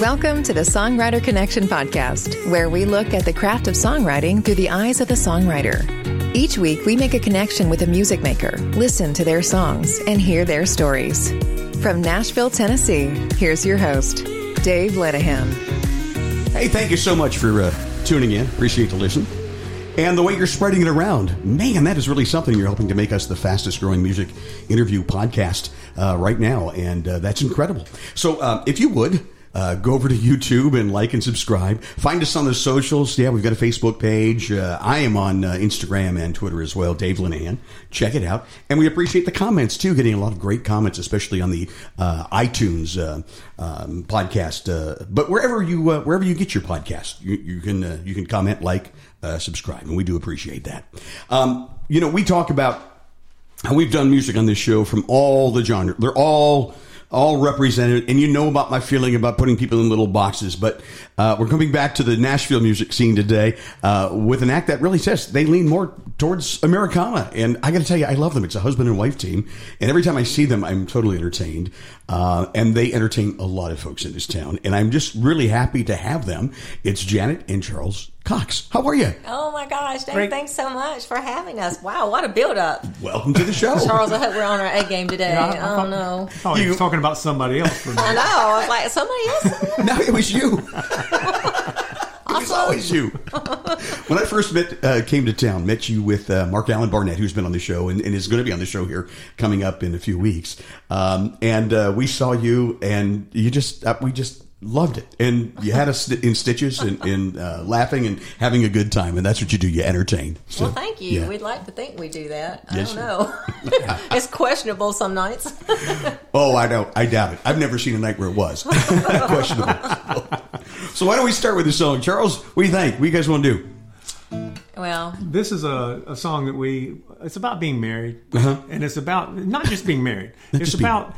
Welcome to the Songwriter Connection podcast, where we look at the craft of songwriting through the eyes of the songwriter. Each week, we make a connection with a music maker, listen to their songs, and hear their stories. From Nashville, Tennessee, here's your host, Dave Lenahan. Hey, thank you so much for uh, tuning in. Appreciate the listen. And the way you're spreading it around, man, that is really something. You're helping to make us the fastest growing music interview podcast uh, right now, and uh, that's incredible. So, uh, if you would, uh, go over to YouTube and like and subscribe. Find us on the socials. Yeah, we've got a Facebook page. Uh, I am on uh, Instagram and Twitter as well, Dave Linehan. Check it out. And we appreciate the comments too, getting a lot of great comments, especially on the uh, iTunes uh, um, podcast. Uh, but wherever you wherever you get your podcast, you, you can you can comment, like, subscribe, and we do appreciate that. Um, you know, we talk about we've done music on this show from all the genre. They're all all represented. And you know about my feeling about putting people in little boxes. But uh, we're coming back to the Nashville music scene today uh, with an act that really says they lean more towards Americana. And I got to tell you, I love them. It's a husband and wife team. And every time I see them, I'm totally entertained. Uh, and they entertain a lot of folks in this town. And I'm just really happy to have them. It's Janet and Charles Cox. How are you? Oh my gosh, Dave, Great. thanks so much for having us. Wow, what a build up. Welcome to the show. Charles, I hope we're on our A game today. Yeah, I, I, don't know. I thought he was talking about somebody else. I know. I was like, somebody else? no, it was you. It was always you. when I first met, uh, came to town, met you with uh, Mark Allen Barnett, who's been on the show and, and, is going to be on the show here coming up in a few weeks. Um, and uh, we saw you, and you just uh, we just loved it. And you had us in stitches and, and uh, laughing and having a good time and that's what you do you entertain. So, well thank you. yeah. we'd like to think we do that. I yes, don't know. it's questionable some nights. Oh i don't i doubt it. I've never seen a night where it was. Questionable. So why don't we start with the song? Charles what do you think? What do you guys want to do? Well this is a, a song that we it's about being married. Uh-huh. and it's about not just being married. It's about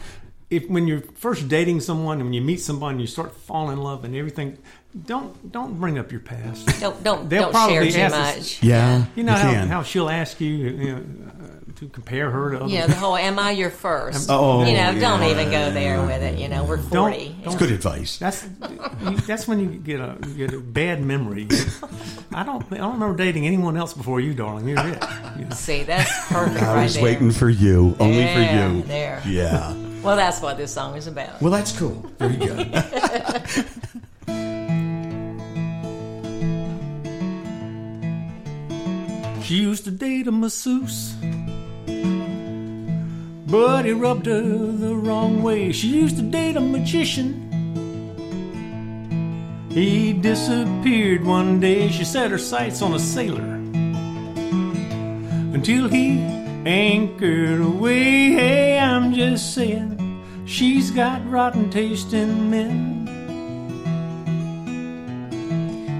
if when you're first dating someone and when you meet someone you start falling in love and everything don't don't bring up your past. Don't don't They'll don't probably share too much. us, yeah you know you how, how, she'll ask you, you know, uh, to compare her to other yeah the whole am i your first? Oh you know yeah. don't even go there with it you know we're 40 don't, don't, good advice. That's that's when you get a you get a bad memory. I don't i don't remember dating anyone else before you darling. You're it. You know? see that's perfect i right was there. waiting for you only there, for you. There. Yeah well, that's what this song is about. Well, that's cool. Very good. she used to date a masseuse, but he rubbed her the wrong way. She used to date a magician. He disappeared one day. She set her sights on a sailor until he anchored away. Hey, I'm just saying, she's got rotten taste in men.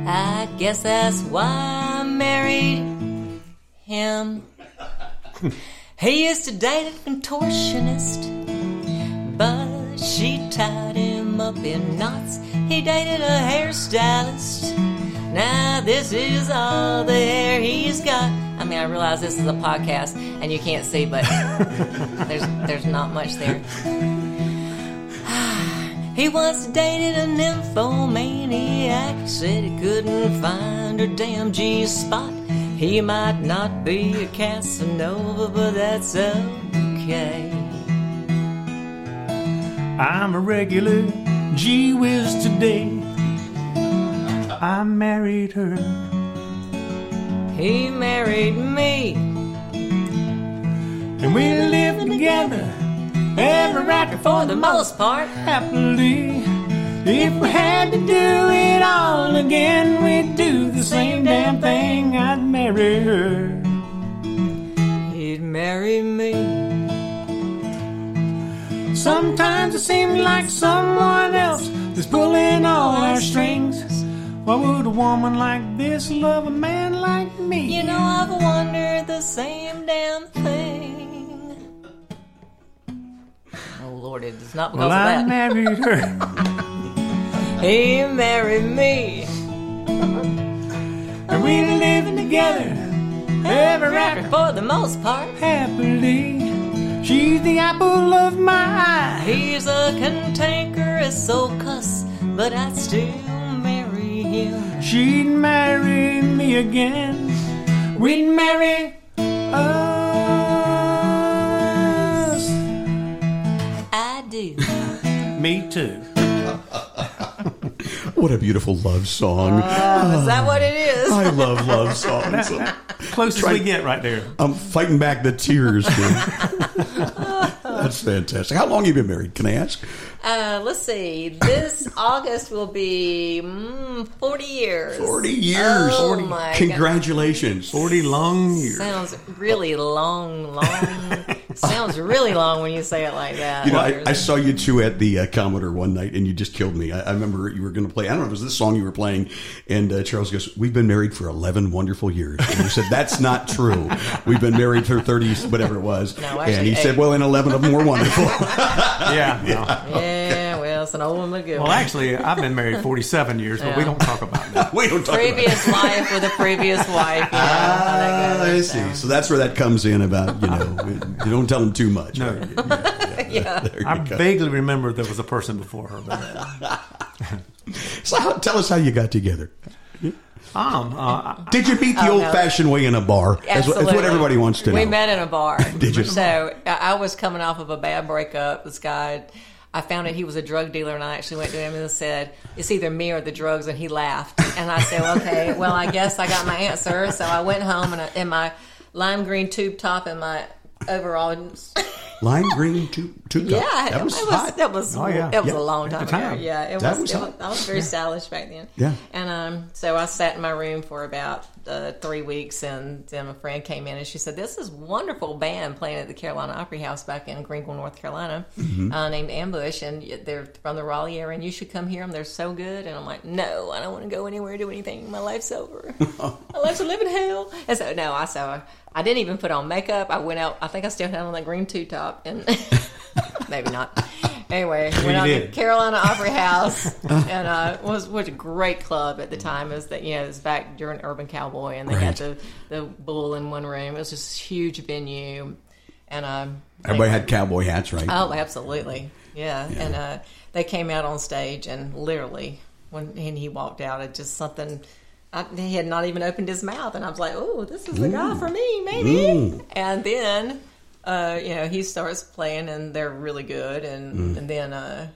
I guess that's why I married him. he used to date a contortionist, but she tied him up in knots. He dated a hairstylist. Now this is all the hair he's got. I mean, I realize this is a podcast and you can't see, but there's there's not much there. he once dated a nymphomaniac. Said he couldn't find her damn G spot. He might not be a Casanova, but that's okay. I'm a regular G whiz today. I married her he married me. And we lived together ever after for the most part happily. If we had to do it all again, we'd do the same damn thing. I'd marry her. He'd marry me. Sometimes it seems like someone else is pulling all our strings. Why would a woman like this love a man like me? You know, I've wondered the same damn thing. Oh, Lord, it is not because well, of that. I married her. he married me. And we're living together ever after. For the most part. Happily. She's the apple of my eye. He's a cantankerous old cuss but I'd still marry him. She'd marry me again. We'd marry us. I do. Me too. What a beautiful love song. Uh, is that what it is? I love love songs. Closest we get right there. I'm fighting back the tears. That's fantastic. How long have you been married? Can I ask? Uh, let's see. This August will be mm, 40 years. 40 years. Oh, my God. Congratulations. 40 long years. Sounds really long, long. sounds really long when you say it like that. You know, I, I saw you two at the uh, Commodore one night, and you just killed me. I, I remember you were going to play. I don't know if it was this song you were playing, and uh, Charles goes, "We've been married for eleven wonderful years." And you said, "That's not true. We've been married for thirty, whatever it was." No, and actually, he said, "Well, and eleven of them were wonderful." Yeah. no. yeah, well, it's an old one, but good Well, one. actually, I've been married 47 years, but we don't talk about that. we don't talk about. Previous life with a previous wife. You know, how that Ah, I see. so. So that's where that comes in about you know you don't tell them too much. No. right? Yeah. There you I go. vaguely remember there was a person before her. But, So how, tell us how you got together. um, uh, Did you meet the Oh, old-fashioned way in a bar? That's what, that's what everybody wants to know. We met in a bar. Did you? So I I was coming off of a bad breakup. This guy, I found out he was a drug dealer, and I actually went to him and said, "It's either me or the drugs." And he laughed, and I said, "Okay, well, I guess I got my answer." So I went home and I, in my lime green tube top and my overalls. Lime green two two Yeah, That was it hot. That was Oh, yeah. that was Yeah. a long time, time. ago. Yeah, it That was. was it was I was very stylish back then. Yeah. and um, so I sat in my room for about uh, three weeks, and then a friend came in and she said, "This is wonderful band playing at the Carolina Opry House back in Greenville, North Carolina, Mm-hmm. uh, named Ambush, and they're from the Raleigh area, and you should come hear them. They're so good." And I'm like, "No, I don't want to go anywhere, do anything. My life's over. My life's a living hell." And so no, I so I didn't even put on makeup. I went out. I think I still had on that green two top and. Maybe not. Anyway, went you out to did. Carolina Opry House, and uh, was was a great club at the time. It was that you know it was back during Urban Cowboy, and they Right. got the the bull in one room. It was just a huge venue, and um, Everybody they- had cowboy hats, right? Oh, absolutely, yeah. And uh, they came out on stage, and literally when and he walked out, it just something. I, he had not even opened his mouth, and I was like, "Oh, this is the guy for me, maybe." And then, uh, you know, he starts playing, and they're really good. And and then uh,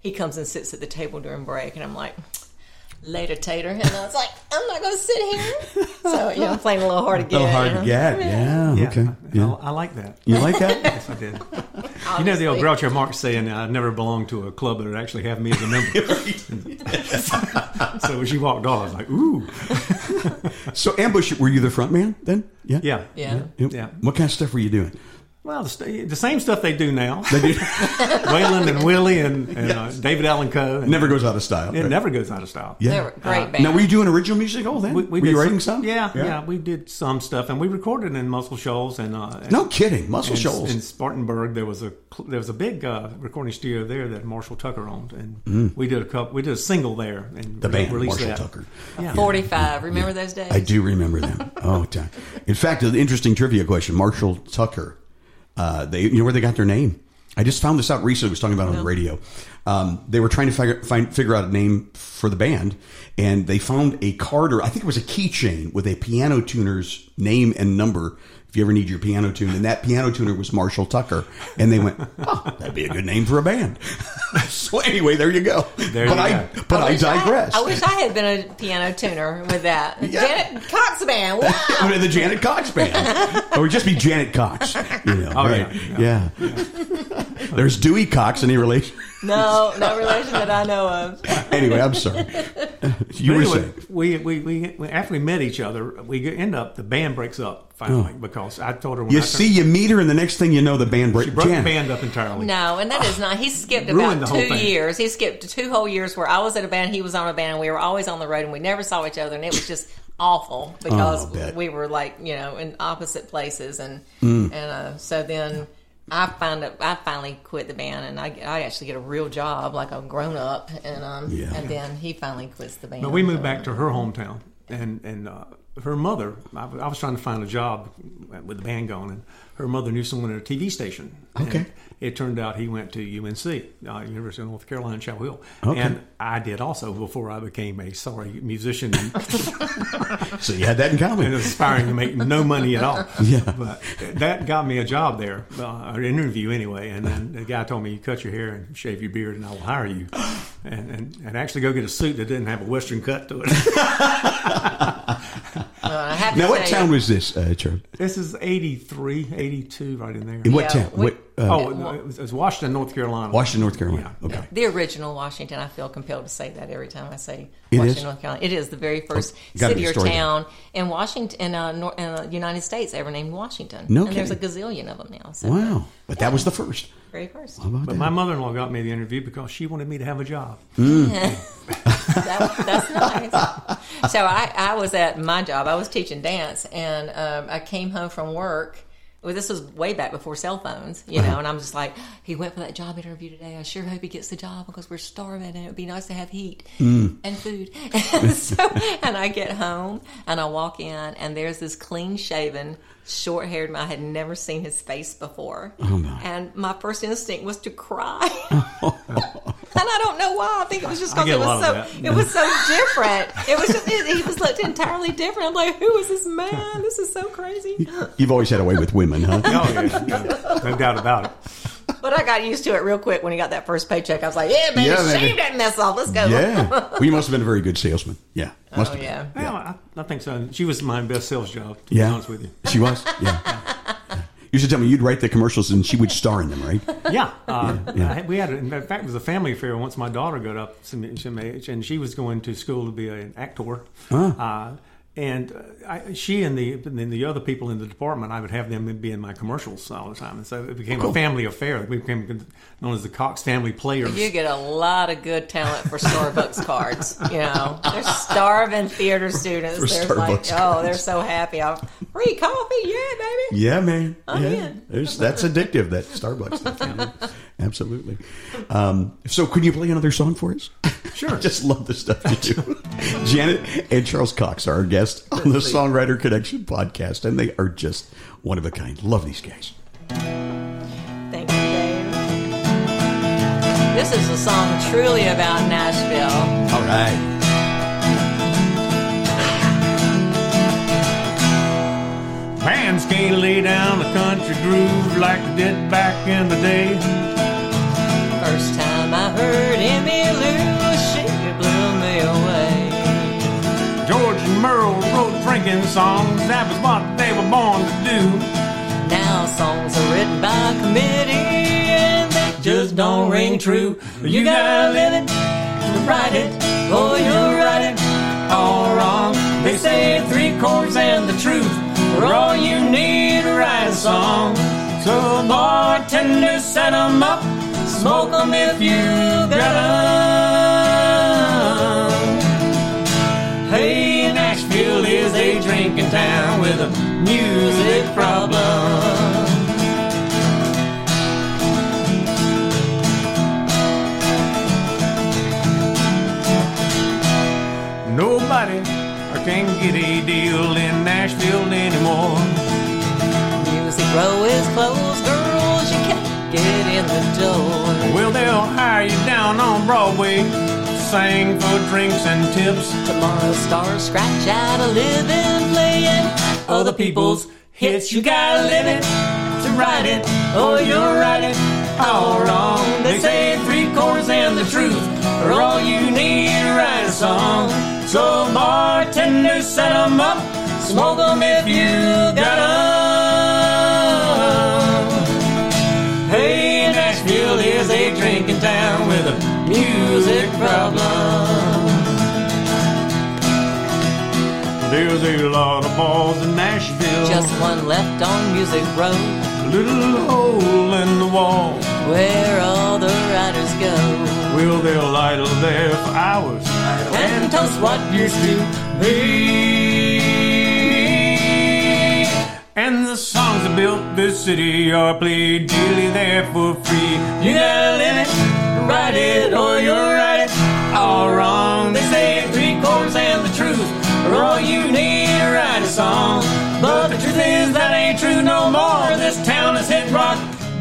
he comes and sits at the table during break, and I'm like, "Later, Tater." And I was like, "I'm not going to sit here." So you know, I'm playing a little hard to a get. little hard you to know? get. Yeah. yeah, Okay. I, Yeah. I, I like that. You like that? Yes, I did. You know the old Obviously. Groucho Marx saying, "I never belonged to a club that would actually have me as a member." so when she walked off, I was like, "Ooh, so ambush. Were you the front man then? Yeah. yeah, Yeah. Yep. Yeah. What kind of stuff were you doing? Well, the, the same stuff they do now. They did- Waylon and Willie and, and uh, David Allan Coe. never goes out of style. It right? never goes out of style. Yeah. They were a great band. Now, were you doing original music all then? We, we were did you writing some? Yeah, yeah, we did some stuff, and we recorded in Muscle Shoals and uh, and- No kidding. Muscle and Shoals. in Spartanburg. There was a there was a big uh, recording studio there that Marshall Tucker owned, and we did a couple. We did a single there, and Mm. the band, released Marshall that. Tucker. Yeah. 45. Remember those days? I do remember them. Oh, time. In fact, an interesting trivia question: Marshall Tucker. Uh, they, you know where they got their name? I just found this out recently. I was talking about it on the radio. Um, they were trying to figure, find, figure out a name for the band, and they found a card, or I think it was a keychain with a piano tuner's name and number. If you ever need your piano tune, and that piano tuner was Marshall Tucker, and they went, "Oh, that'd be a good name for a band." so anyway, there you go. There but you I, go. but I, wish digress. I, wish I had been a piano tuner with that. Yeah. Janet Cox band. Wow. I mean, the Janet Cox band, or just be Janet Cox. You know, Oh, right? yeah, yeah. There's Dewey Cox. Any relation? No, no relation that I know of. Anyway, I'm sorry. You But were anyway, saying. we, we, we, we after we met each other, we end up the band breaks up finally because I told her when Oh. You I see, you meet her, and the next thing you know, the band breaks. she broke the band up entirely. No, and that is not. He skipped about two thing. years. He skipped two whole years where I was at a band, he was on a band, and we were always on the road, and we never saw each other, and it was just awful because Oh, we were like you know in opposite places, and Mm. and uh, so then. I find out, I finally quit the band, and I, I actually get a real job, like a grown up, and um, Yeah. and then he finally quits the band. But we moved So- back to her hometown, and and uh, her mother, I, I was trying to find a job with the band going, and her mother knew someone at a TV station. Okay. And it turned out he went to UNC, uh, University of North Carolina, Chapel Hill. Okay. And I did also before I became a sorry musician So you had that in and common. aspiring to make no money at all. Yeah. But that got me a job there, uh, an interview anyway. And then the guy told me, you cut your hair and shave your beard and I will hire you. And, and, and actually go get a suit that didn't have a Western cut to it. Well, I have to Now, what say- town was this, uh, Charlie? this is 83, 82 right in there. In what Yeah, town? we- What, uh, Oh, it was, it was Washington, North Carolina. Washington, North Carolina. Yeah. Okay. The original Washington. I feel compelled to say that every time I say It Washington, is? North Carolina. It is the very first Oh, gotta city a or story town in Washington, in, uh, Nor- in the United States, ever named Washington. No and there's a gazillion of them now. So Wow. But that was the first. Very first. How about But that? my mother in law got me the interview because she wanted me to have a job. Hmm. that, that's nice. So I, I was at my job. I was teaching dance, and um, I came home from work. Well, this was way back before cell phones, you know, uh-huh. and I'm just like, he went for that job interview today. I sure hope he gets the job because we're starving and it would be nice to have heat hmm. and food. And, so, and I get home and I walk in and there's this clean shaven, short haired man. I had never seen his face before. Oh, my. And my first instinct was to cry. And I don't know why. I think it was just because it was so it was so different. It was just it, he was looked entirely different. I'm like, who is this man? This is so crazy. You've always had a way with women, huh? Oh, yeah, yeah. no doubt about it. But I got used to it real quick when he got that first paycheck. I was like, yeah, man, Yeah, man. shave that mess off. Let's go. yeah. Well, you must have been a very good salesman. Yeah. Must Oh have been. yeah. Well, I, I think so. She was my best sales job, to Yeah. be honest with you. She was? Yeah. You should tell me you'd write the commercials and she would star in them, right? Yeah, uh, yeah. I- we had. In fact, it was a family affair. Once my daughter got up some, some age, and she was going to school to be an actor. Uh, and uh, I, she and the and the other people in the department, I would have them be in my commercials all the time, and so it became Cool. a family affair. We became known as the Cox Family Players. You get a lot of good talent for Starbucks cards. You know, they're starving theater students. For they're like, Starbucks oh, they're so happy. I'm free coffee, yeah, baby. Yeah, man. I'm yeah. in. There's, that's addictive, that Starbucks stuff. yeah. Absolutely. Um, so, could you play another song for us? Sure. I just love the stuff you do. Janet and Charles Cox are our guests Oh, on the Songwriter Connection podcast, and they are just one of a kind. Love these guys. Thank you, Dave. This is a song truly about Nashville. All right. Bands can't lay down the country groove like they did back in the day. Songs. That was what they were born to do. Now songs are written by committee and they just don't ring true. You gotta live it, write it, or you'll write it all wrong. They say three chords and the truth are all you need to write a song. So bartender, set 'em up, smoke 'em if you got 'em. A music problem. Nobody can get a deal in Nashville anymore. Music row is closed, girls, you can't get in the door. Well, they'll hire you down on Broadway, sing for drinks and tips. Tomorrow stars scratch out a living playing other people's hits. You gotta live it to write it, or you're writing all wrong. They say three chords and the truth are all you need to write a song. So bartender, set 'em up, smoke 'em if you got 'em. Hey, Nashville is a drinking town with a music problem. There's a lot of balls Nashville. Just one left on Music Row, a little hole in the wall. where all the riders go. Well, they'll idle there for hours and toast what used to be. And the songs that built this city are played daily there for free. You gotta live it, write it, or you'll write it all wrong. They say three chords and the truth are all you need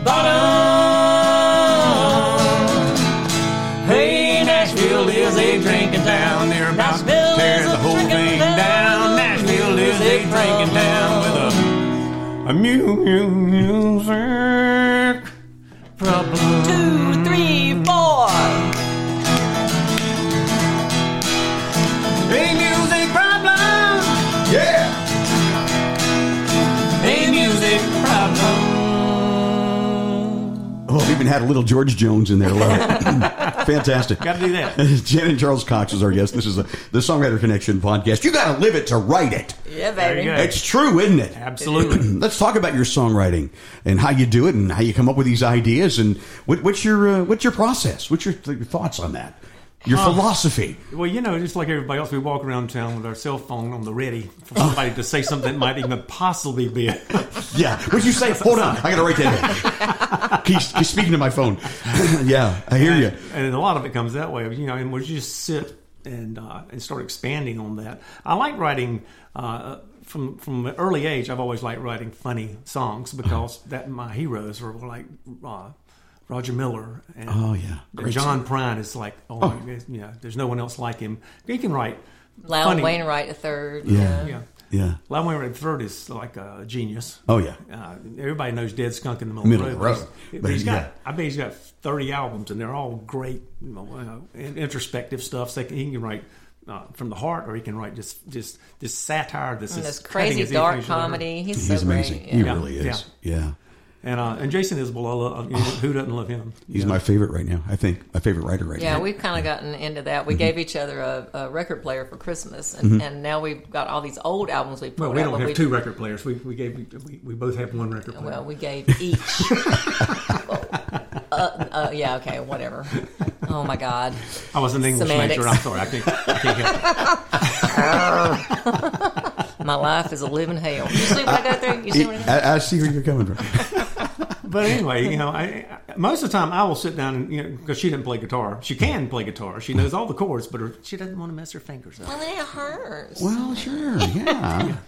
bottom. Hey, Nashville is a drinking town. They're about to tear the whole thing town. down. Nashville is a drinking town with a, a mu- mu- music problem. Had a little George Jones in there. Love it. Fantastic. Got to do that. Jen and Charles Cox is our guest. This is a, the Songwriter Connection podcast. You got to live it to write it. Yeah, There baby. It's true, isn't it? Absolutely. Let's talk about your songwriting and how you do it and how you come up with these ideas and what, what's your uh, what's your process? What's your, th- thoughts on that? Your philosophy. Well, you know, just like everybody else, we walk around town with our cell phone on the ready for somebody to say something that might even possibly be it. Yeah. What'd you say? Hold on. I got to write that down. He's, he's speaking to my phone. yeah, I hear you. And a lot of it comes that way, you know, and we just sit and uh, and start expanding on that. I like writing. Uh, from from an early age, I've always liked writing funny songs because that my heroes were like uh, Roger Miller and Oh, yeah. and John Prine is like oh, you know, there's no one else like him. He can write Loud funny. Wainwright a third. Yeah. Yeah, Yeah. Loudon Wainwright third is like a genius. Oh, yeah. Uh, everybody knows Dead Skunk in the Middle, Middle of of the the Road. road. But But he's got, yeah. I bet he's got 30 albums, and they're all great, you know, uh, introspective stuff. So he can write uh, from the heart, or he can write just just this satire. This And is this crazy dark anything you'll ever- comedy. He's, He's so amazing. Great. He Yeah. really is. Yeah. And uh, and Jason Isbell, I love, you know, who doesn't love him? He's know? my favorite right now. I think my favorite writer right Yeah, now. Yeah, we've kind of gotten into that. Mm-hmm. We gave each other a, a record player for Christmas, and, and now we've got all these old albums we put Well, we out. don't but have we, two record players. We we gave we, we both have one record player. Well, we gave each. uh, uh, yeah, okay, whatever. Oh my God. I was an English Semantics. major. I'm sorry. I can't, I can't help it. My life is a living hell. You see what I go through? You see what I go? I, I see where you're coming from. But anyway, you know, I, I, most of the time I will sit down and you know because she didn't play guitar. She can play guitar. She knows all the chords, but her, she doesn't want to mess her fingers up. Well, it hurts. Well, sure, yeah.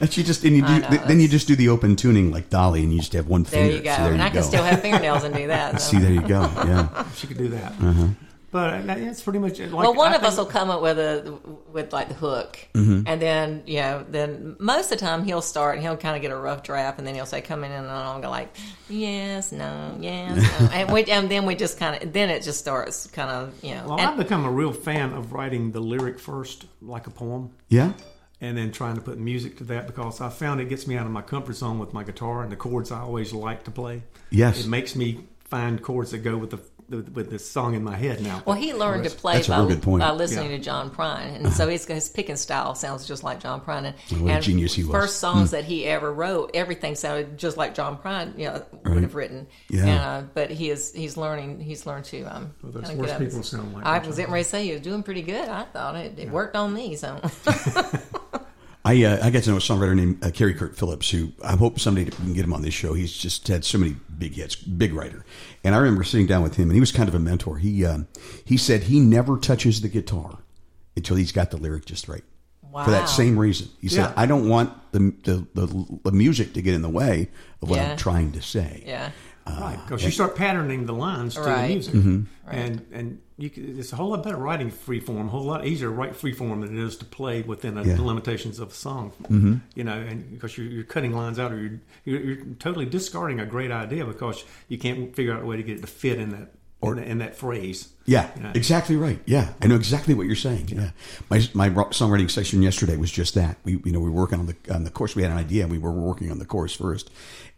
And you just and you do, know, then you just do the open tuning like Dolly, and you just have one finger. there finger. you go. So there and you I go. can still have fingernails and do that. so. See, there you go. Yeah, She could do that. Uh-huh. But uh, it's pretty much like well, one I of us will come up with a with like the hook, Mm-hmm. and then you know, then most of the time he'll start and he'll kind of get a rough draft, and then he'll say, "Come in," and I'll go like, "Yes, no, yes," no. and we and then we just kind of then it just starts kind of you know. Well, and- I've become a real fan of writing the lyric first, like a poem, yeah. and then trying to put music to that because I found it gets me out of my comfort zone with my guitar and the chords I always like to play. Yes. it makes me find chords that go with the with the song in my head now. Well, he learned to play by, good point. by listening Yeah. to John Prine, and so his, his picking style sounds just like John Prine. And, What a and genius he was. First songs that he ever wrote, everything sounded just like John Prine, you know, would have written. Yeah. And, uh, but he is he's learning he's learned to um. Well, those kinda worst people sound like I was getting ready to say he was doing pretty good. I thought it, it worked on me. So I uh, I got to know a songwriter named uh, Kerry Kurt Phillips, who I hope someday we can get him on this show. He's just had so many big hits, big writer. And I remember sitting down with him, and he was kind of a mentor. He um, he said he never touches the guitar until he's got the lyric just right. wow. For that same reason, he said, "I don't want the, the the the music to get in the way of what Yeah. I'm trying to say." Yeah. Right, because you start patterning the lines to the music, Mm-hmm. and and you can, it's a whole lot better writing free form, a whole lot easier to write free form than it is to play within a, Yeah. the limitations of a song. Mm-hmm. You know, and because you're, you're cutting lines out, or you're, you're you're totally discarding a great idea because you can't figure out a way to get it to fit in that or in, that phrase. Yeah, You know? exactly right. Yeah, I know exactly what you're saying. Yeah, my my songwriting session yesterday was just that. We you know we were working on the on the course. We had an idea. and We were working on the course first,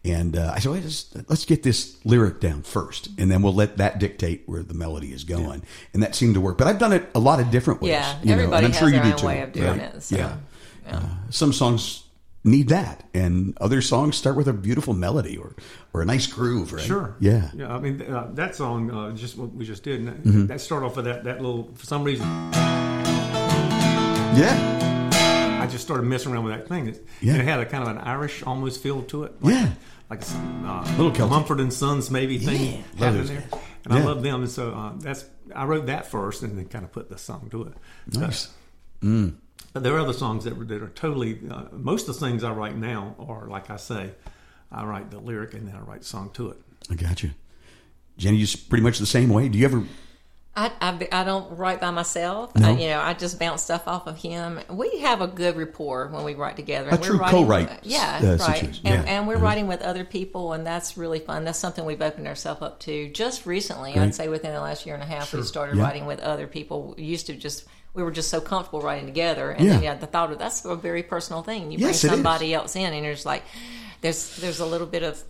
and uh, I said, Wait, let's, let's get this lyric down first, and then we'll let that dictate where the melody is going. And that seemed to work. But I've done it a lot of different ways. Yeah, you know, and everybody I'm has sure you their do own too, way of doing right? it. So, yeah. yeah. Uh, some songs need that, and other songs start with a beautiful melody or or a nice groove. Right? Sure. Yeah. Yeah. I mean, uh, that song, uh, just what we just did, that, Mm-hmm. that started off with that, that little, for some reason, Yeah. I just started messing around with that thing. It, Yeah. it had a kind of an Irish almost feel to it. Like, Yeah. Like a uh, Little Celtic. Mumford and Sons maybe thing Yeah. Love those there. And I love them. And so uh, that's, I wrote that first and then kind of put the song to it. Nice. But there are other songs that, that are totally, uh, most of the things I write now are, like I say, I write the lyric and then I write the song to it. I got you. Jenny, You're pretty much the same way. Do you ever? I, I, I don't write by myself. No? I, you know, I just bounce stuff off of him. We have a good rapport when we write together. A And true writing- co-write, Yeah, uh, right. And, Yeah. and we're Mhm. writing with other people, and that's really fun. That's something we've opened ourselves up to just recently. Great. I'd say within the last year and a half, we started Yeah. writing with other people. We used to just we were just so comfortable writing together, and Yeah. then yeah, the thought of that's a very personal thing. You Yes, bring somebody else in, and there's like there's there's a little bit of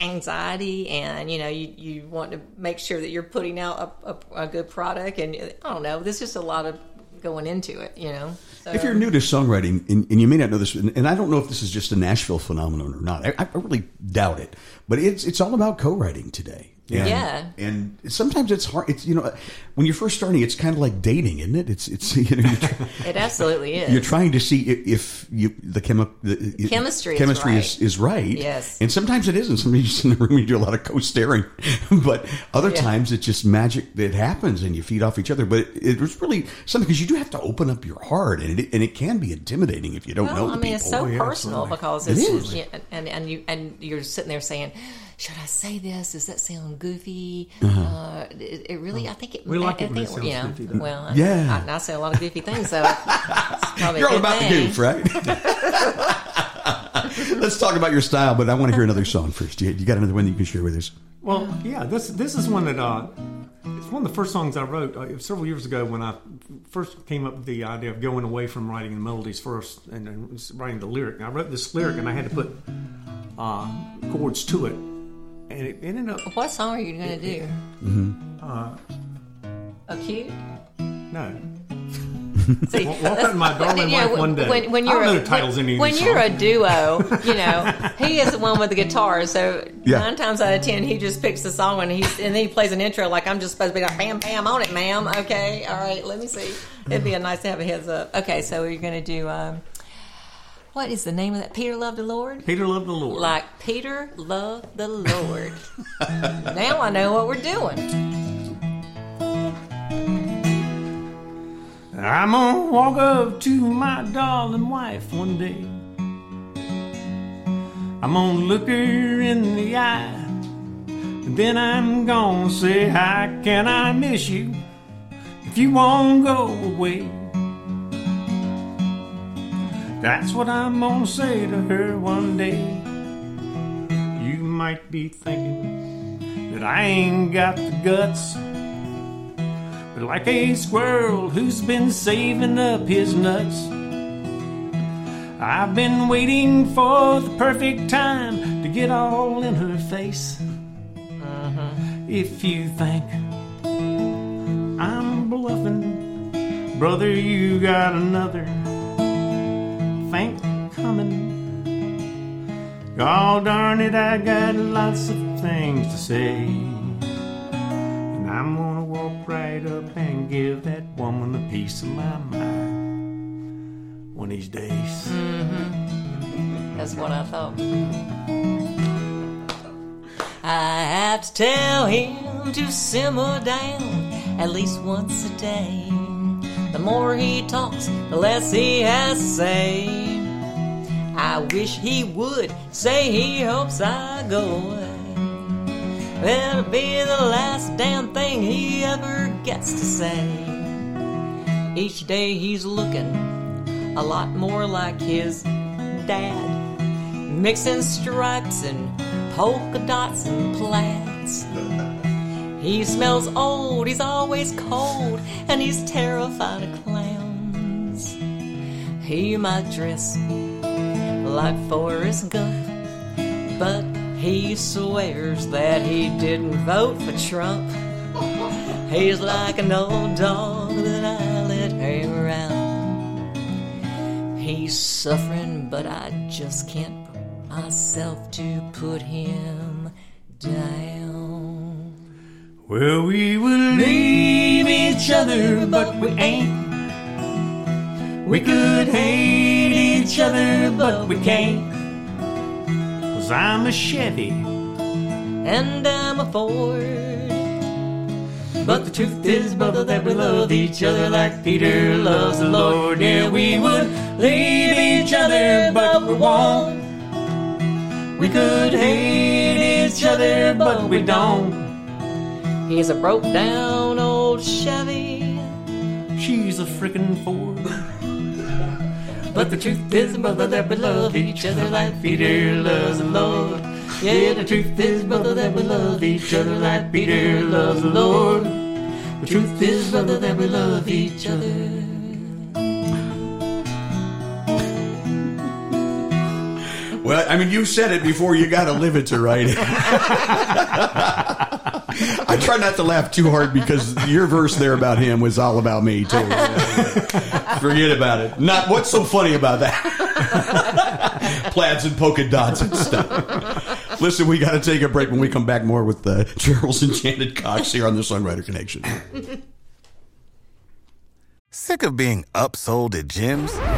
anxiety and you know you, you want to make sure that you're putting out a, a, a good product and i don't know there's just a lot of going into it you know so, If you're new to songwriting, and, and you may not know this, and, and I don't know if this is just a Nashville phenomenon or not, I, I really doubt it. But it's it's all about co-writing today. And, Yeah. and sometimes it's hard. It's you know when you're first starting, it's kind of like dating, isn't it? It's it's you know it absolutely is you're trying to see if, if you the, chemi- the Chemistry is chemistry right. is, is right. Yes. and sometimes it isn't. Sometimes in the room you do a lot of co-staring, but other Yeah. times it's just magic that happens and you feed off each other. But it, it was really something because you do have to open up your heart, and it and it can be intimidating if you don't know well, the I mean, people. it's so Oh, yeah, personal absolutely. because It it's, and and you and you're sitting there saying, "Should I say this? Does that sound goofy?" Uh-huh. Uh, it, it really, I think it. We like I, it when it think, sounds yeah, goofy, though. Well, I- Yeah. I, I say a lot of goofy things, so it's probably You're all about thing. the goof, right? Let's talk about your style, but I want to hear another song first. You, you got another one that you can share with us? Well, yeah, this this is one that uh, it's one of the first songs I wrote uh, several years ago when I first came up with the idea of going away from writing the melodies first and then writing the lyric. And I wrote this lyric and I had to put uh, chords to it, and it ended up What song are you going to do? Mm-hmm. uh, Acute. no. See, Walk Out My Darling yeah, Wife One Day. When, when you're don't know a, the titles when, any of when these you're a duo, you know, he is the one with the guitar. So Yeah. nine times out of ten, he just picks the song and he's and then he plays an intro like I'm just supposed to be like bam bam on it, ma'am. Okay, all right, let me see. It'd be a nice to have a heads up. Okay, so you're gonna do. Um, what is the name of that? Peter loved the Lord. Peter loved the Lord. Like Peter loved the Lord. now I know what we're doing. I'm gonna walk up to my darling wife one day. I'm gonna look her in the eye. And then I'm gonna say, How can I miss you if you won't go away? That's what I'm gonna say to her one day. You might be thinking that I ain't got the guts. But like a squirrel who's been saving up his nuts, I've been waiting for the perfect time to get all in her face. Mm-hmm. If you think I'm bluffing, brother, you got another think coming. God darn it, I got lots of things to say. And I'm gonna walk right up and give that woman a piece of my mind one of these days. Mm-hmm. That's what I thought. I have to tell him to simmer down at least once a day. The more he talks, the less he has to say. I wish he would say he hopes I go away. That'll be the last damn thing he ever gets to say. Each day he's looking a lot more like his dad, mixing stripes and polka dots and plaids. He smells old, he's always cold, and he's terrified of clowns. He might dress like Forrest Gump, but he swears that he didn't vote for Trump. He's like an old dog that I let hang around. He's suffering, but I just can't bring myself to put him down. Well, we will leave each other, but we ain't. We could hate each other, but we can't. Cause I'm a Chevy. And I'm a Ford. But the truth is, brother, that we love each other like Peter loves the Lord. Yeah, we would leave each other, but we won't. We could hate each other, but we don't. He's a broke down old Chevy. She's a frickin' Ford. But the truth is, brother, that we love each other like Peter loves the Lord. Yeah, the truth is, brother, that we love each other like Peter loves the Lord. The truth is, brother, that we love each other. Well, I mean, you said it before. You got to live it to write it. I try not to laugh too hard because your verse there about him was all about me too. Forget about it. Not what's so funny about that? Plaids and polka dots and stuff. Listen, we got to take a break. When we come back, more with uh, Jen and Charles Cox here on the Songwriter Connection. Sick of being upsold at gyms?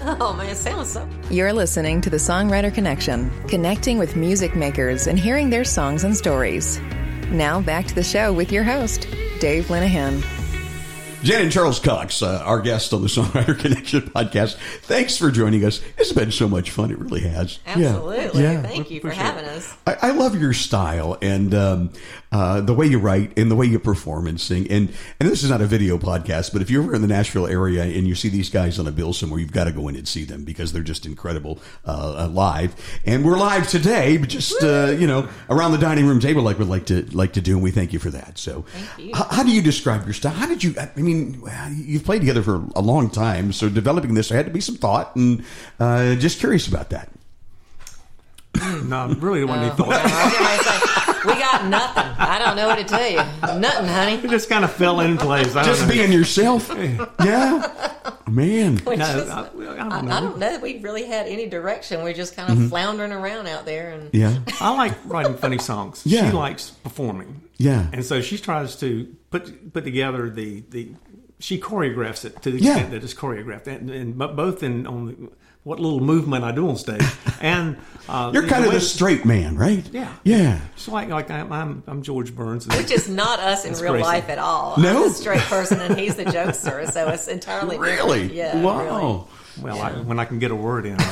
Oh man, it sounds so. You're listening to the Songwriter Connection, connecting with music makers and hearing their songs and stories. Now back to the show with your host, Dave Linehan. Jen and Charles Cox, uh, our guest on the Songwriter Connection podcast. Thanks for joining us. It's been so much fun. It really has. Absolutely. Yeah. Thank you for appreciate having us. I, I love your style and um, uh, the way you write and the way you perform and sing. And and this is not a video podcast, but if you're ever in the Nashville area and you see these guys on a bill somewhere, you've got to go in and see them because they're just incredible uh, live. And we're live today, but just uh, you know around the dining room table like we like to like to do, and we thank you for that. So. How, how do you describe your style? How did you? I mean, you've played together for a long time, so developing this, there had to be some thought, and uh, just curious about that. No, I'm really don't want any I thought. was gonna we got nothing. I don't know what to tell you. Nothing, honey. It just kind of fell in place. I Just know. being yourself. Yeah, man. We No, just- I, I don't I, know. I don't know that we really had any direction. We're just kind of mm-hmm. floundering around out there, and Yeah. I like writing funny songs. Yeah. She likes performing. Yeah. And so she tries to put put together the the she choreographs it to the Yeah. extent that it's choreographed, and, and but both in on the, what little movement I do on stage, and uh, You're kind of way the straight man, right? Yeah. Yeah. It's like like I'm I'm, I'm George Burns. and- which is not us in real crazy. life at all. No? I'm the straight person, and he's the jokester, so it's entirely different. Really? Yeah. Wow. Really. well, I, when I can get a word in,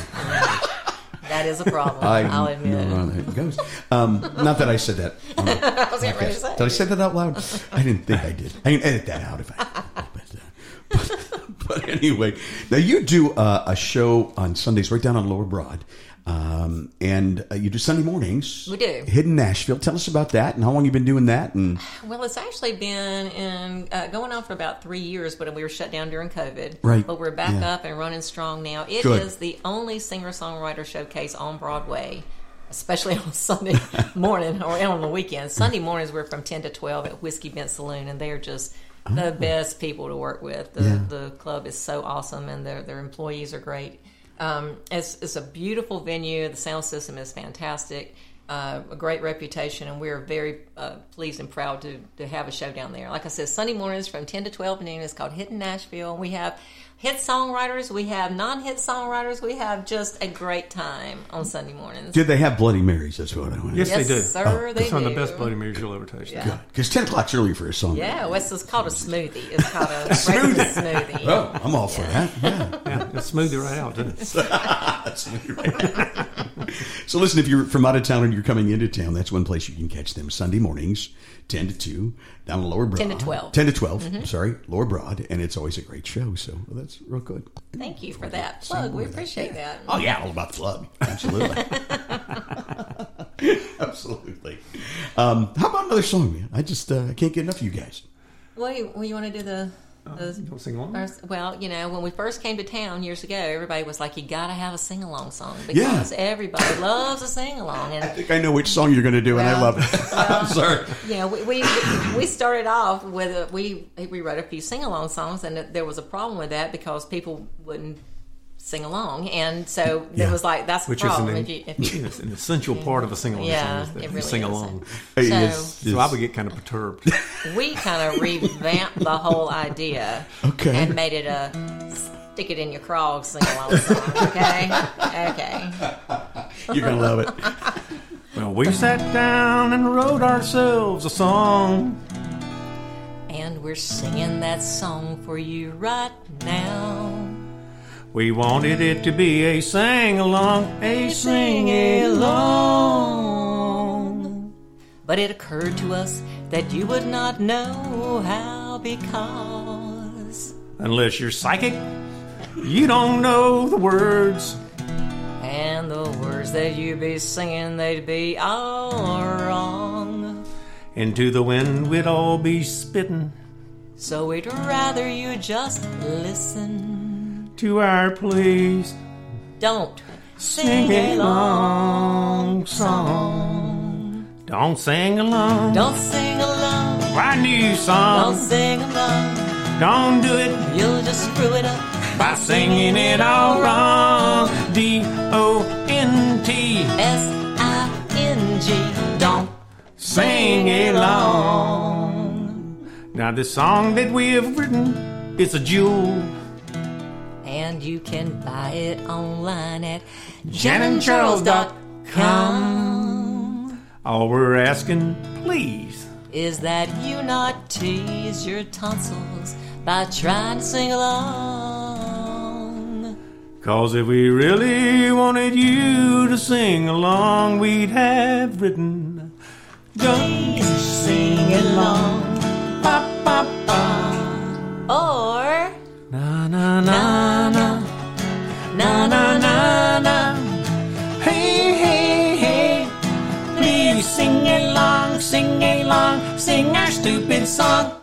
That is a problem. I I'll admit. know how it goes. Um, not that I said that. I was getting ready to say. Did I say that out loud? I didn't think I did. I can edit that out if I. But, anyway, now you do uh, a show on Sundays right down on Lower Broad, um, and uh, you do Sunday mornings. We do. Hidden Nashville. Tell us about that and how long you've been doing that. And Well, it's actually been in uh, going on for about three years, but we were shut down during COVID. Right. But we're back Yeah. up and running strong now. It is Good. the only singer songwriter showcase on Broadway, especially on Sunday morning or on the weekend. Sunday mornings we're from ten to twelve at Whiskey Bent Saloon, and they're just the best people to work with. The Oh. Yeah. the club is so awesome, and their their employees are great. Um, it's, it's a beautiful venue. The sound system is fantastic. Uh, a great reputation, and we're very uh, pleased and proud to, to have a show down there. Like I said, Sunday mornings from 10 to 12 noon. It's called Hidden Nashville. and We have hit songwriters, we have non hit songwriters, we have just a great time on Sunday mornings. did they have Bloody Marys? That's what I want. yes, yes, they do. sir, oh, they It's do. of the best Bloody Marys you'll ever taste. Yeah. Because ten o'clock's early for a song. Yeah, well, it's, it's called a smoothie. It's called a breakfast smoothie. Oh, I'm all for that. Yeah. Yeah, it's smooth it right out. Doesn't it? That's right. so listen, if you're from out of town and you're coming into town, that's one place you can catch them Sunday mornings, ten to two, down on Lower Broad. 10 to 12. Ten to 12 Sorry, Lower Broad, and it's always a great show. So well, that's real good. Thank you for that plug. We appreciate that. Oh yeah, all about the plug Absolutely. Absolutely. Um, how about another song, man? I just uh, I can't get enough of you guys. Well, you, well, you want to do the. Um, the You sing along? First, well, you know, when we first came to town years ago, everybody was like, "You got to have a sing along song because everybody loves a sing along." And I think I know which song you're going to do, and I love it. I'm sorry. you know, we we, we started off with a, we we wrote a few sing along songs, and there was a problem with that because people wouldn't sing along, and so Yeah. it was like that's the Which is problem. an, if you, if you, it's an essential part of a sing along Yeah, song is that really sing along. It So- is- So I would get kind of perturbed. we kind of revamped the whole idea Okay. and made it a stick it in your craw sing along song. Okay, okay. You're gonna love it. well, we sat down and wrote ourselves a song. And we're singing that song for you right now. We wanted it to be a sing along, a sing along. But it occurred to us that you would not know how because. Unless you're psychic, you don't know the words. And the words that you'd be singing, they'd be all wrong. Into the wind we'd all be spitting So we'd rather you just listen. To our please Don't sing along song. Don't sing along. Don't sing along. Our new Don't sing along. Don't do it You'll just screw it up. by singing it all wrong. D O N T. S I N G. Don't Sing along. Now, this song that we have written, is a jewel. And you can buy it online at JanandCharles.com. All we're asking, please, Is that you not tease your tonsils by trying to sing along? Cause if we really wanted you to sing along, we'd have written. Don't sing along. Ba, ba, ba. Or Na na na na na na na na. Hey hey hey Please sing along, sing along, sing our stupid song.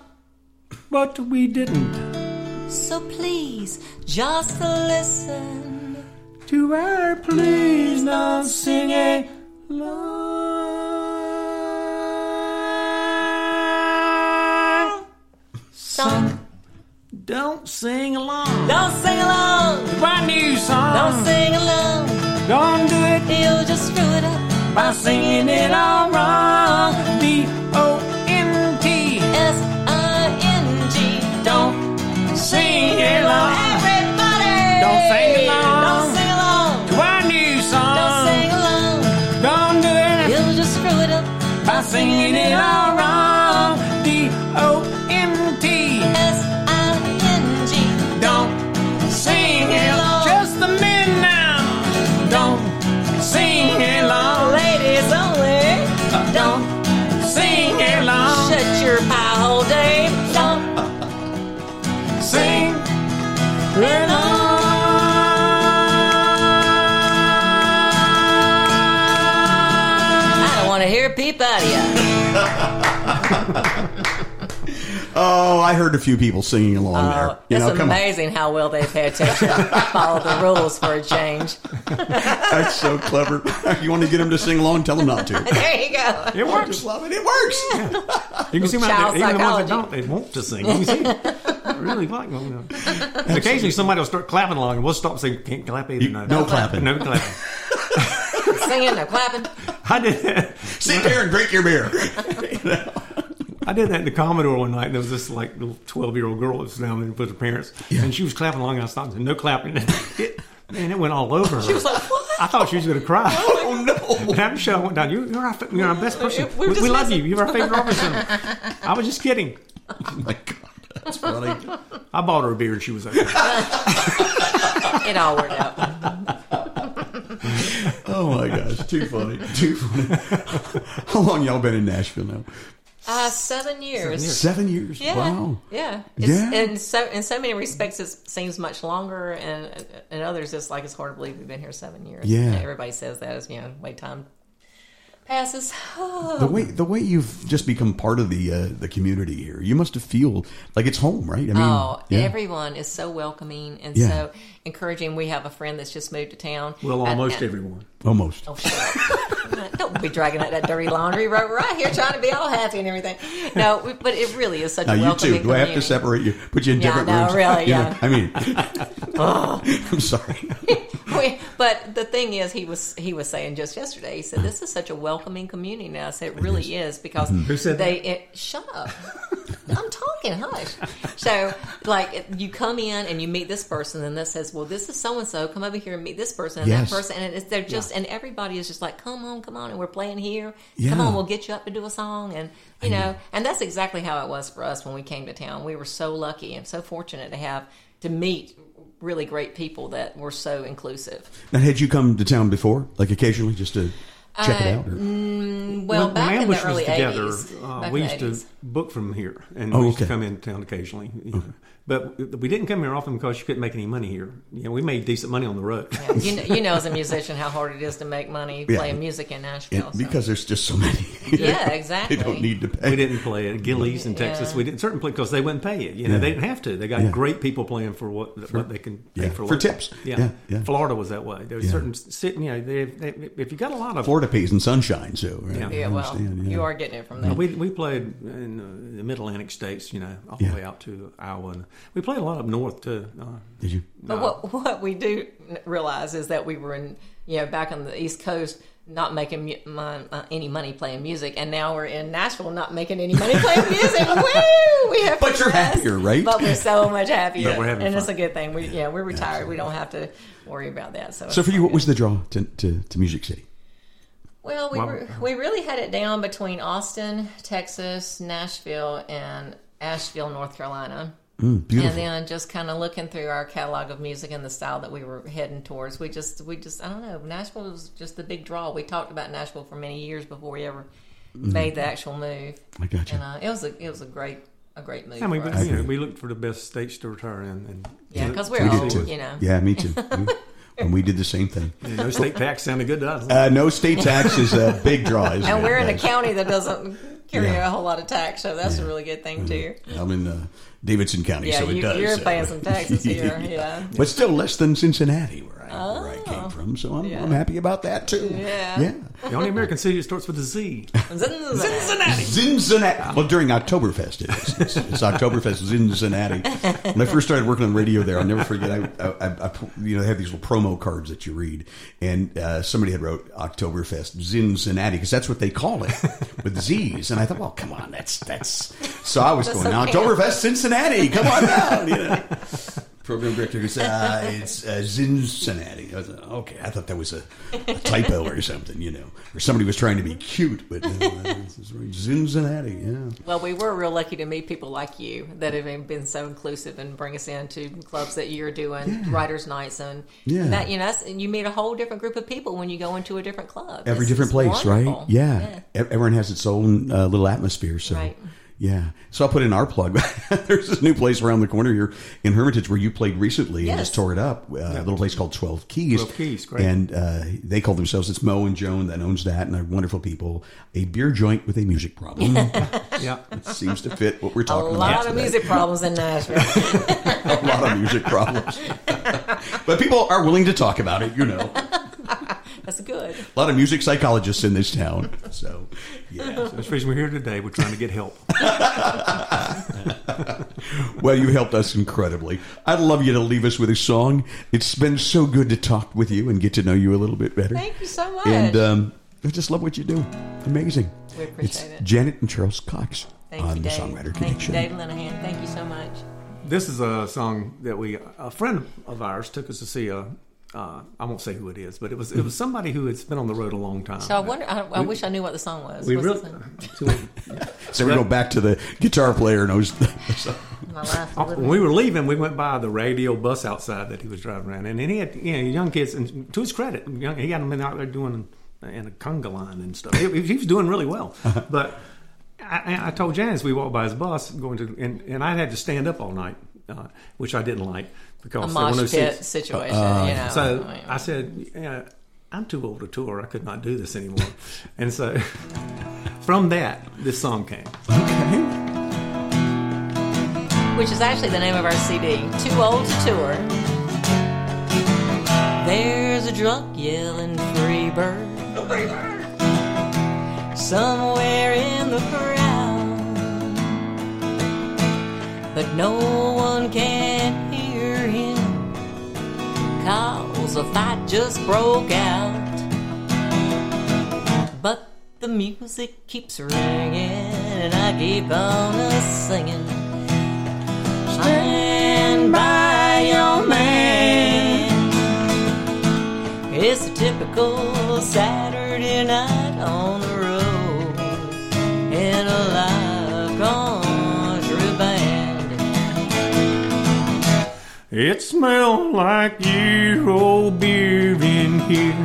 But we didn't. So please just listen. To our please not sing along. Song. Don't sing along. Don't sing along. Our new song. Don't sing along. Don't do it You'll just screw it up. by singing it all wrong. D O N T. S I N G. Don't Sing along. everybody. Don't sing along. Don't sing along. To our new song. Don't sing along. Don't do it You'll just screw it up. by singing it all wrong. Oh, I heard a few people singing along oh, there. You it's know, amazing how well they pay attention. Follow the rules for a change. That's so clever. You want to get them to sing along? Tell them not to. There you go. It I works. just love it. It works. You can see them out Child there, even the ones that don't, they want to sing. You can see them. really like them. And occasionally somebody will start clapping along, and we'll stop saying, "Can't clap either." You- no clapping. No clapping. Singing or clapping. I did that. Sit there and drink your beer. I did that in the Commodore one night. And there was this like little twelve year old girl that was down there with her parents, and she was clapping along. And I stopped and said, "No clapping." It, man, it went all over her. She was like, what? I thought she was going to cry. Oh, oh no! And after the show, I went down. You, you're, our, fa- you're our best person. We're We, we love you. You're our favorite officer. I was just kidding. Oh my god, that's funny. I bought her a beer, and she was okay. It all worked out. Oh my gosh, too funny, too funny. How long y'all been in Nashville now? Uh, seven years. Seven years. Yeah, Wow. yeah, it's, Yeah. In so in so many respects, it seems much longer, and in others, it's like it's hard to believe we've been here seven years. Yeah. everybody says that as you know, wait time passes. The way the way you've just become part of the uh, the community here, you must have feel like it's home, right? I mean, Oh, yeah. everyone is so welcoming and Yeah. so encouraging. We have a friend that's just moved to town. Well, And- almost and- everyone. almost. Oh, shut. Don't be dragging out that dirty laundry. We're right here trying to be all happy and everything. No, we- but it really is such Now a you welcoming too. Do I have to separate you? Put you in Yeah, different no, rooms? really, You know, yeah. I mean, I'm sorry. We- but the thing is, he was he was saying just yesterday. He said, "This is such a welcoming community now." I said, "It really is because Mm-hmm. Who said they it, shut up." I'm talking, hush. So, like, you come in and you meet this person, and this says, "Well, this is so and so. Come over here and meet this person and Yes. that person." And it's they're just, and everybody is just like, "Come on, come on," and we're playing here. Yeah. Come on, we'll get you up to do a song, and you know, and that's exactly how it was for us when we came to town. We were so lucky and so fortunate to have to meet really great people that were so inclusive. Now, had you come to town before, like occasionally, just to check it out? Or? Well, when, back when in the Ambush early was together, 80s. uh, we used 80s. to book from here, and Oh, we used okay. to come into town occasionally. you know. But we didn't come here often because you couldn't make any money here. You know, we made decent money on the road. you, know, you know, as a musician, how hard it is to make money Yeah. playing music in And Nashville. so- because there's just so many. Yeah, exactly. they don't need to pay. we didn't play at Gilley's in Texas. Yeah. We didn't certain play because they wouldn't pay you. You know, Yeah. they didn't have to. They got Yeah. great people playing for what what they can pay yeah, for for local. tips. Yeah. Yeah, yeah. Florida was that way. There was Yeah. certain sitting. You know, they, they, if you got a lot of Florida pays in sunshine, so right? Yeah. yeah, well, yeah. you are getting it from there. We we played in uh, the Mid Atlantic states, you know, all Yeah. the way out to Iowa. And we played a lot up north too. Uh, Did you? But what what we do realize is that we were in you know back on the East Coast not making mu- mon- uh, any money playing music, and now we're in Nashville not making any money playing music. Woo! We have But you're progressed, happier, right? But we're so much happier, But we're having and it's a good thing. We yeah we're retired. We don't have to worry about that. So So for you, what was the draw to, to, to Music City? Well, we Well- were, we really had it down between Austin, Texas, Nashville, and Asheville, North Carolina. Mm, beautiful. And then just kind of looking through our catalog of music and the style that we were heading towards, we just we just I don't know. Nashville was just the big draw. We talked about Nashville for many years before we ever made the actual move. Mm-hmm. I gotcha. And uh, it was a it was a great a great move. I mean, for we, us. you know, we looked for the best states to retire in, and yeah, because we're We did old, too. you know. Yeah, me too. We- and we did the same thing. you know, state tax sounded good to us. Uh, no state tax is a big draw. Isn't And it, we're in a county that doesn't carry Yeah. a whole lot of tax, so that's a really good thing too. I'm in uh, Davidson County, Yeah, so it you, does. you're so- paying some taxes here. Yeah. but still less than Cincinnati, where I, where I came Oh. from. So I'm, Yeah. I'm happy about that too. Yeah. yeah. The only American city that starts with a Z. Zinzinnati. Zinzinnati. Well, during Oktoberfest, it is. It's, it's Oktoberfest in Zinzinnati. When I first started working on radio there, I'll never forget. I, I, I, I you know, they have these little promo cards that you read, and uh, somebody had wrote Oktoberfest Zinzinnati because that's what they call it with Z's. And I thought, well, come on, that's that's. So I was That's going so Oktoberfest Cincinnati. Come on down. You know. Program director goes, uh, it's uh, Cincinnati. I was okay, I thought that was a, a typo or something, you know, or somebody was trying to be cute, but no, this. Cincinnati, yeah. Well, we were real lucky to meet people like you that have been so inclusive and bring us into clubs that you're doing, writers' nights, and Yeah. that you know, and you meet a whole different group of people when you go into a different club. Every It's- different it's place, wonderful. right? Yeah. Ev- Everyone has its own uh, little atmosphere. So, Right. Yeah. So I'll put in our plug. There's this new place around the corner here in Hermitage where you played recently and just tore it up. Uh, A little place called 12 Keys. 12 Keys, great. And uh, they call themselves, it's Mo and Joan that owns that, and they're wonderful people. A beer joint with a music problem. Yeah. it seems to fit what we're talking about. A lot about. of today. music problems in Nashville. a lot of music problems. but people are willing to talk about it, you know. That's good. A lot of music psychologists in this town. So, yeah. That's the reason we're here today. We're trying to get help. Well, you helped us incredibly. I'd love you to leave us with a song. It's been so good to talk with you and get to know you a little bit better. Thank you so much. And um, I just love what you do. Amazing. We appreciate it's it. Janet and Charles Cox Thank on you, the Dave. Songwriter Thank you, Connection. Dave Linehan. Thank you so much. This is a song that we a friend of ours took us to see a. Uh, I won't say who it is, but it was it was somebody who had been on the road a long time. So I wonder. I, I wish I knew what the song was. we What's really, the song? So we go back to the guitar player knows. My life. Uh, when we were leaving, we went by the radio bus outside that he was driving around, and, and he had you know young kids. And to his credit, young, he had them out there doing in a conga line and stuff. He, he was doing really well, but. I, I told Janice we walked by his bus going to, and, and I had to stand up all night, uh, which I didn't like A because there were mosh pit seats. situation. Uh, you uh, know. So I mean, I said, yeah, I'm too old to tour. I could not do this anymore. and so from that, this song came. Okay. which is actually the name of our CD, Too Old to Tour. There's a drunk yelling free bird somewhere in the crowd, but no one can hear him cause a fight just broke out. But the music keeps ringing and I keep on a singing. Stand by your man. It's a typical Saturday night on the road in a live It smells like year old beer in here.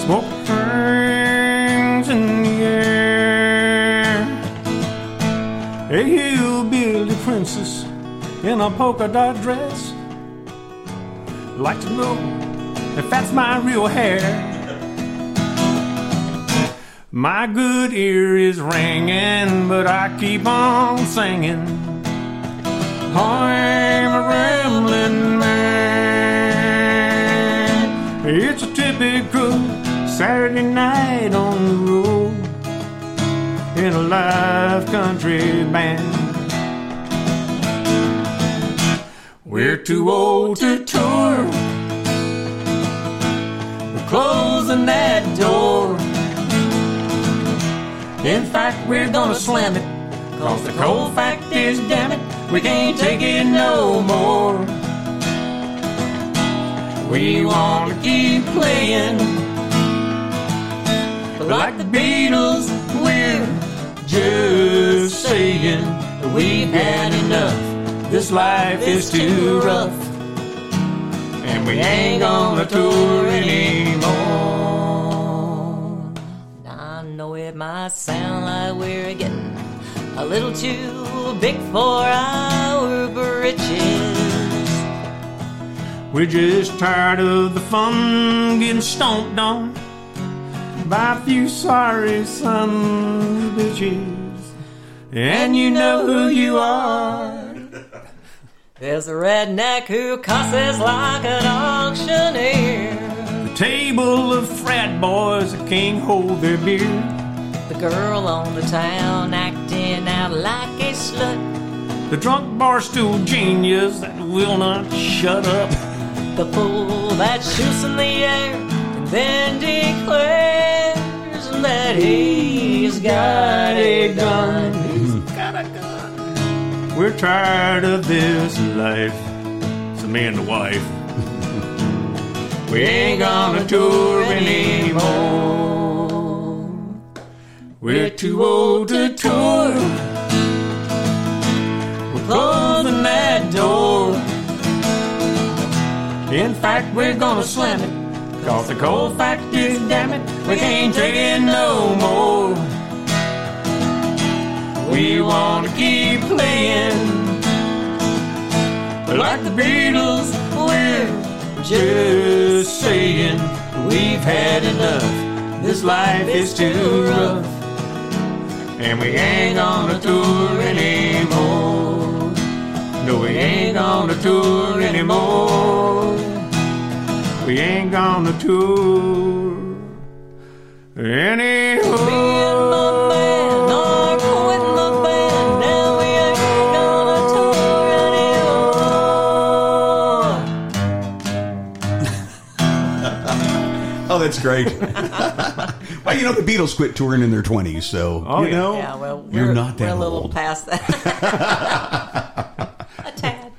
Smoke hangs in the air. A hillbilly princess in a polka dot dress. Like to know if that's my real hair. My good ear is ringing, but I keep on singing. I'm a rambling man. It's a typical Saturday night on the road in a live country band. We're too old to tour. We're closing that door. In fact, we're gonna slam it. Cause the cold fact is, damn it, we can't take it no more. We want to keep playing. Like the Beatles, we're just saying that we've had enough. This life is too rough. And we ain't gonna tour anymore. I know it might sound like we're getting a little too big for our britches. We're just tired of the fun getting stomped on by a few sorry sons bitches. And you know who you are. There's a redneck who cusses like an auctioneer. The table of frat boys that can't hold their beer. The girl on the town acting out like a slut. The drunk barstool genius that will not shut up. The fool that shoots in the air and then declares that he's got a gun. We're tired of this life. It's a me and the wife. We ain't gonna tour anymore. We're too old to tour. We're closing that door. In fact, we're gonna slam it. Cause the cold fact is, damn it, we can't take it no more. We want to keep playing. But like the Beatles, we're just saying we've had enough. This life is too rough. And we ain't gonna tour anymore. No, we ain't gonna tour anymore. We ain't gonna tour anymore. Me and my band are quitting the band. Now we ain't gonna tour anymore. Oh, that's great. Well, you know, the Beatles quit touring in their 20s, so, Oh, you yeah. know, Yeah, well, you're not that we're a little old. past that. a tad.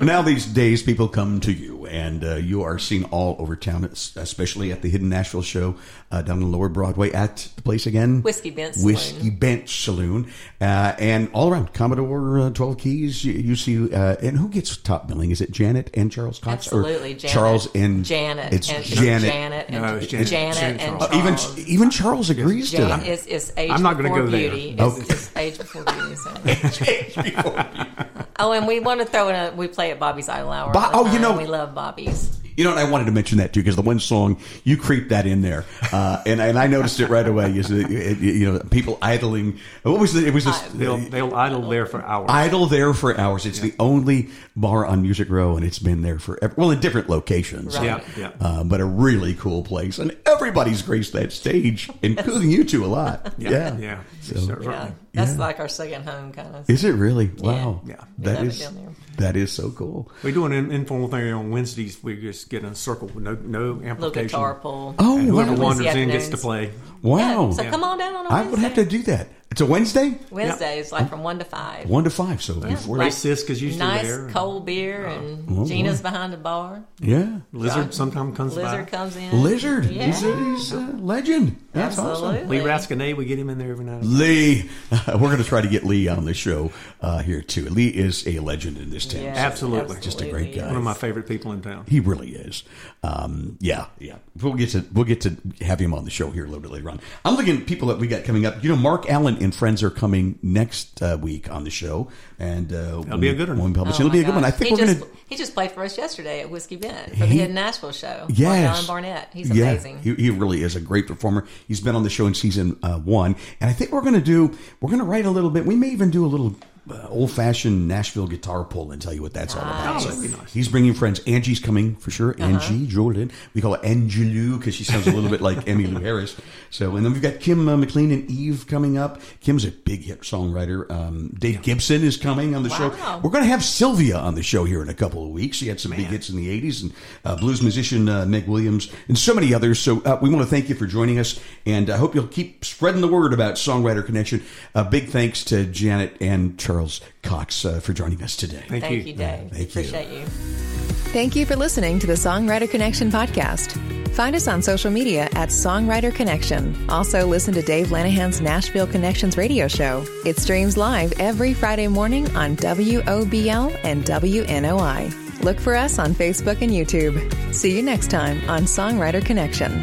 Now these days, people come to you, and uh, you are seen all over town, especially at the Hidden Nashville show uh, down on Lower Broadway at the place again, Whiskey Bent Saloon. Whiskey Bent Saloon, uh, and all around Commodore uh, Twelve Keys. You, you see, uh, and who gets top billing? Is it Janet and Charles Cox, Absolutely, or Janet. Charles and Janet. It's and Janet. Janet. And, No, it's Janet. Janet Janet and Charles. Uh, even Charles. even Charles agrees to Jan- that. it's, it's age I'm not gonna before go there. beauty. It's, Okay. it's age before beauty. So. oh, and we want to throw in a. We play at Bobby's Idle Hour. Bo- oh, you know- we love Bobby's. You know, and I wanted to mention that too because the one song you creep that in there, uh, and and I noticed it right away. Is it, it- you know people idling? What was the, it? Was this They'll they'll idle there for hours. idle there for hours? It's the only bar on Music Row, and it's been there forever. Well, in different locations, Right. yeah, yeah. uh, but a really cool place, and everybody's graced that stage, including you two a lot. Yeah, yeah. So- Yeah, that's Yeah. like our second home, kind of. Is it really? Wow. Yeah. That love down there. That is so cool. We do an in- informal thing on Wednesdays. We just get in a circle with no no Little amplification. guitar pull. Oh, And whoever wow. wanders in gets to play. Wow. Yeah, so come on down on a I Wednesday. would have to do that. It's a Wednesday, Wednesday is like from one to five. one to five. So Yeah, before like Siska's usually nice there. cold beer, and Oh, Gina's boy. behind the bar. yeah, Lizard sometimes comes Lizard by. comes in. Lizard. Yeah. He's a, he's a legend. That's Absolutely. awesome. Lee Raskinay, we get him in there every night. Lee, we're going to try to get Lee on the show uh, here too. Lee is a legend in this town. Yeah, Absolutely. Just a great guy. One of my favorite people in town. He really is. Um, yeah, yeah. We'll get to we'll get to have him on the show here a little bit later on. I'm looking at people that we got coming up. You know, Mark Allen and friends are coming next uh, week on the show, and uh, That'll be a good one. When we publish, Oh it'll be a my good one. I think he we're just, going to. He just played for us yesterday at Whiskey Bent for the He- Hidden Nashville show. Yes. Mark Barnett. He's Yeah, amazing. he, he really is a great performer. He's been on the show in season uh, one, and I think we're going to do. We're going to write a little bit. We may even do a little uh, old fashioned Nashville guitar pull and tell you what that's all about. So Oh, nice. He's bringing friends. Angie's coming for sure. Uh-huh. Angie Jordan. We call her Angelou because she sounds a little bit like Emmylou Harris. So, and then we've got Kim uh, McLean and Eve coming up. Kim's a big hit songwriter. Um, Dave Gibson is coming on the show. We're going to have Sylvia on the show here in a couple of weeks. She had some big hits in the 80s, and uh, blues musician uh, Meg Williams, and so many others. So uh, we want to thank you for joining us, and I hope you'll keep spreading the word about Songwriter Connection. Uh, big thanks to Janet and Charles Cox uh, for joining us today. Thank, Thank you. you, Dave. Thank you. Appreciate you. Thank you for listening to the Songwriter Connection podcast. Find us on social media at Songwriter Connection. Also, listen to Dave Lanahan's Nashville Connections radio show. It streams live every Friday morning on WOBL and WNOI. Look for us on Facebook and YouTube. See you next time on Songwriter Connection.